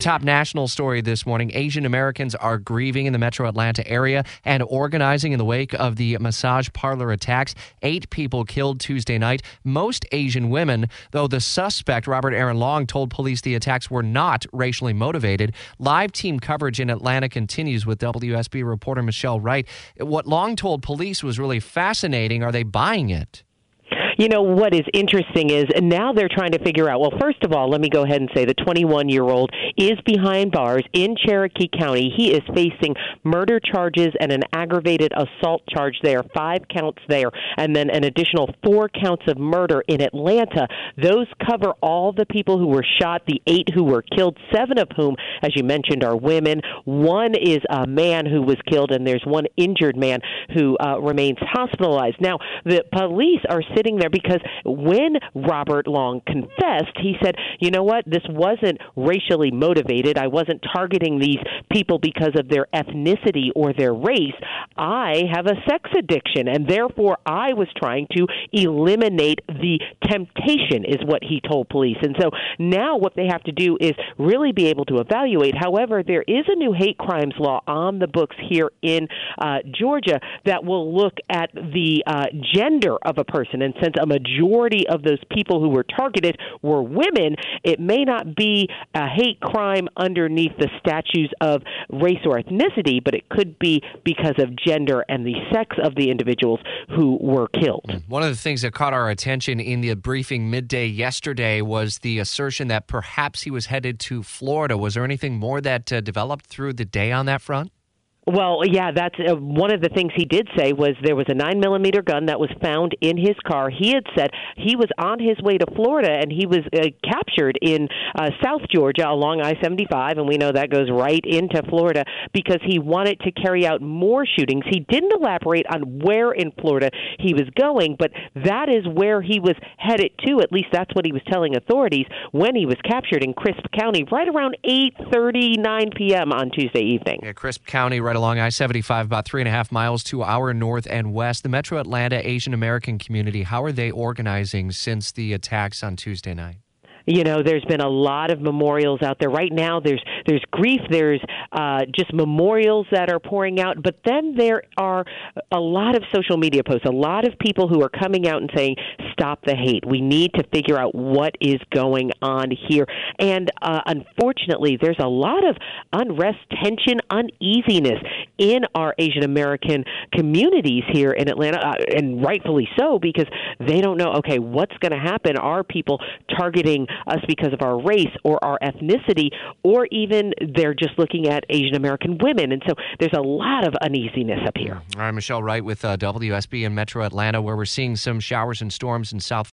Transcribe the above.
Top national story this morning Asian Americans are grieving in the metro Atlanta area and organizing in the wake of the massage parlor attacks. Eight people killed Tuesday night, most Asian women, though the suspect, Robert Aaron Long, told police the attacks were not racially motivated. Live team coverage in Atlanta continues with WSB reporter Michelle Wright. What Long told police was really fascinating. Are they buying it? You know, what is interesting is now they're trying to figure out. Well, first of all, let me go ahead and say the 21 year old is behind bars in Cherokee County. He is facing murder charges and an aggravated assault charge there, five counts there, and then an additional four counts of murder in Atlanta. Those cover all the people who were shot, the eight who were killed, seven of whom, as you mentioned, are women. One is a man who was killed, and there's one injured man who uh, remains hospitalized. Now, the police are sitting there there because when Robert Long confessed, he said, "You know what? This wasn't racially motivated. I wasn't targeting these people because of their ethnicity or their race. I have a sex addiction and therefore I was trying to eliminate the temptation." Is what he told police. And so now what they have to do is really be able to evaluate. However, there is a new hate crimes law on the books here in uh, Georgia that will look at the uh, gender of a person and since a majority of those people who were targeted were women, it may not be a hate crime underneath the statutes of race or ethnicity, but it could be because of gender and the sex of the individuals who were killed. One of the things that caught our attention in the briefing midday yesterday was the assertion that perhaps he was headed to Florida. Was there anything more that uh, developed through the day on that front? Well, yeah, that's uh, one of the things he did say was there was a nine millimeter gun that was found in his car. He had said he was on his way to Florida and he was uh, captured in uh, South Georgia along I seventy five, and we know that goes right into Florida because he wanted to carry out more shootings. He didn't elaborate on where in Florida he was going, but that is where he was headed to. At least that's what he was telling authorities when he was captured in Crisp County, right around eight thirty nine p.m. on Tuesday evening. Yeah, Crisp County, right right along I 75, about three and a half miles to our north and west. The Metro Atlanta Asian American community, how are they organizing since the attacks on Tuesday night? you know there's been a lot of memorials out there right now there's there's grief there's uh, just memorials that are pouring out but then there are a lot of social media posts a lot of people who are coming out and saying stop the hate. We need to figure out what is going on here. And uh, unfortunately there's a lot of unrest tension uneasiness in our asian american communities here in atlanta uh, and rightfully so because they don't know okay what's going to happen? Are people targeting us because of our race or our ethnicity, or even they're just looking at Asian American women. And so there's a lot of uneasiness up here. All right, Michelle Wright with uh, WSB in Metro Atlanta, where we're seeing some showers and storms in South.